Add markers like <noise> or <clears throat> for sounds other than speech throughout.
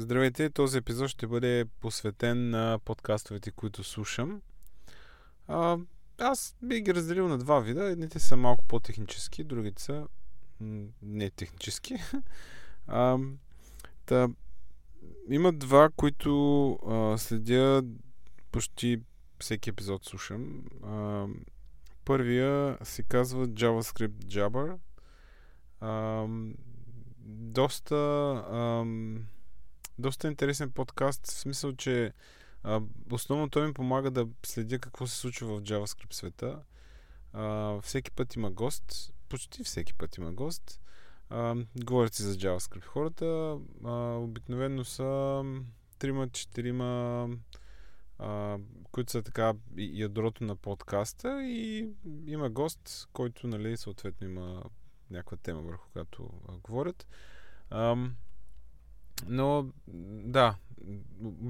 Здравейте, този епизод ще бъде посветен на подкастовете, които слушам. А, аз би ги разделил на два вида. Едните са малко по-технически, другите са не технически. <laughs> а, та, има два, които а, следя почти всеки епизод слушам. А, първия се казва JavaScript Jabber. А, доста а, доста интересен подкаст, в смисъл, че а, основно той ми помага да следя какво се случва в JavaScript света. А, всеки път има гост, почти всеки път има гост. А, говорят си за JavaScript хората. А, обикновено са трима, четирима, които са така ядрото на подкаста и има гост, който, нали, съответно има някаква тема, върху която а, говорят. А, но, да,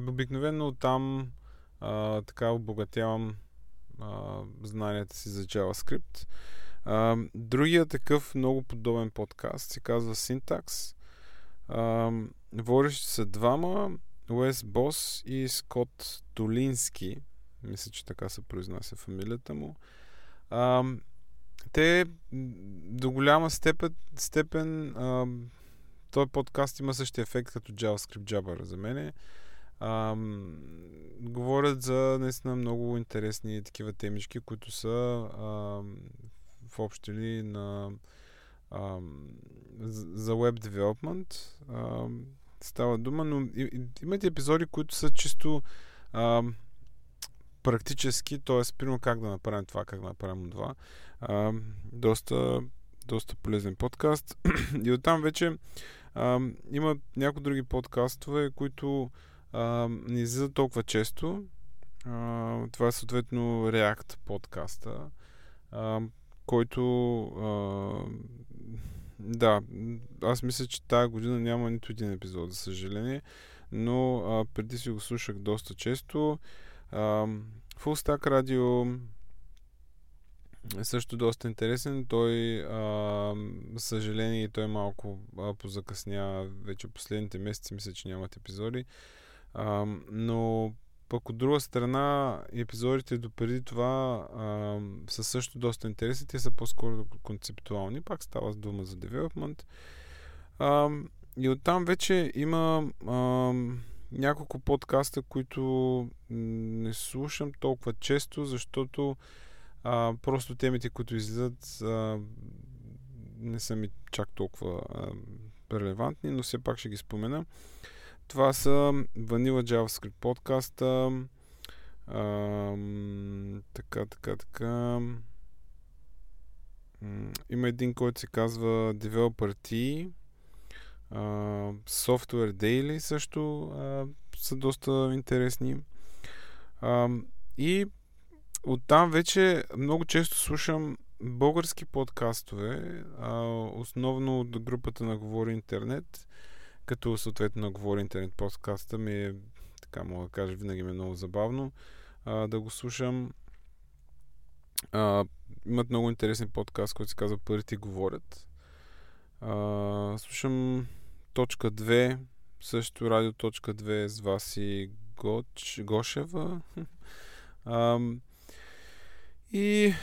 обикновено там а, така обогатявам а, знанията си за JavaScript. А, другия такъв много подобен подкаст се казва Syntax. А, водещи са двама, Уес Бос и Скот Толински. Мисля, че така се произнася фамилията му. А, те до голяма степен, степен а, този подкаст има същия ефект като JavaScript Jabber за мен. Ам, говорят за наистина много интересни такива темички, които са ам, в общи ли на ам, за web development. Ам, става дума, но имате епизоди, които са чисто ам, практически, т.е. примерно как да направим това, как да направим това. Ам, доста, доста полезен подкаст. <clears throat> и оттам вече а, има някои други подкастове, които а, не излизат толкова често. А, това е съответно React подкаста, а, който а, да, аз мисля, че тази година няма нито един епизод, за съжаление, но а, преди си го слушах доста често. А, Full Stack Radio, е също доста интересен. Той, а, съжаление, той малко а, позакъсня вече последните месеци, мисля, че нямат епизоди. А, но пък от друга страна, епизодите до преди това а, са също доста интересни. Те са по-скоро концептуални. Пак става с дума за девелопмент. И оттам вече има а, няколко подкаста, които не слушам толкова често, защото а, просто темите, които излизат, а, не са ми чак толкова а, релевантни, но все пак ще ги спомена. Това са Vanilla JavaScript подкаста. А, така, така, така. Има един, който се казва Developer T. А, Software Daily също а, са доста интересни. А, и Оттам вече много често слушам български подкастове, а, основно от групата на Говори Интернет, като съответно на Говори Интернет подкаста ми е, така мога да кажа, винаги ми е много забавно а, да го слушам. А, имат много интересен подкаст, който се казва Парите говорят. А, слушам точка 2, също радио точка 2 с Васи Гоч, Гошева. <laughs> и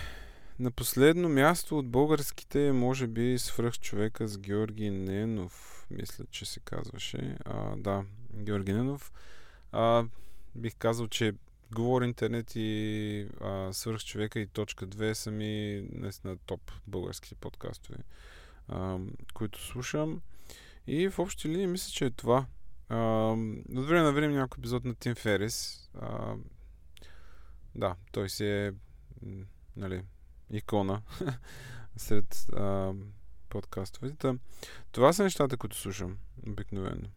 на последно място от българските, може би свръх човека с Георги Ненов, мисля, че се казваше. А, да, Георги Ненов. А, бих казал, че Говори интернет и а, свърх човека и точка 2 са ми наистина топ български подкастове, а, които слушам. И в общи линии мисля, че е това. А, от време на време някой епизод на Тим Ферис. А, да, той си е нали, икона <laughs> сред а, подкастовете. Това са нещата, които слушам обикновено.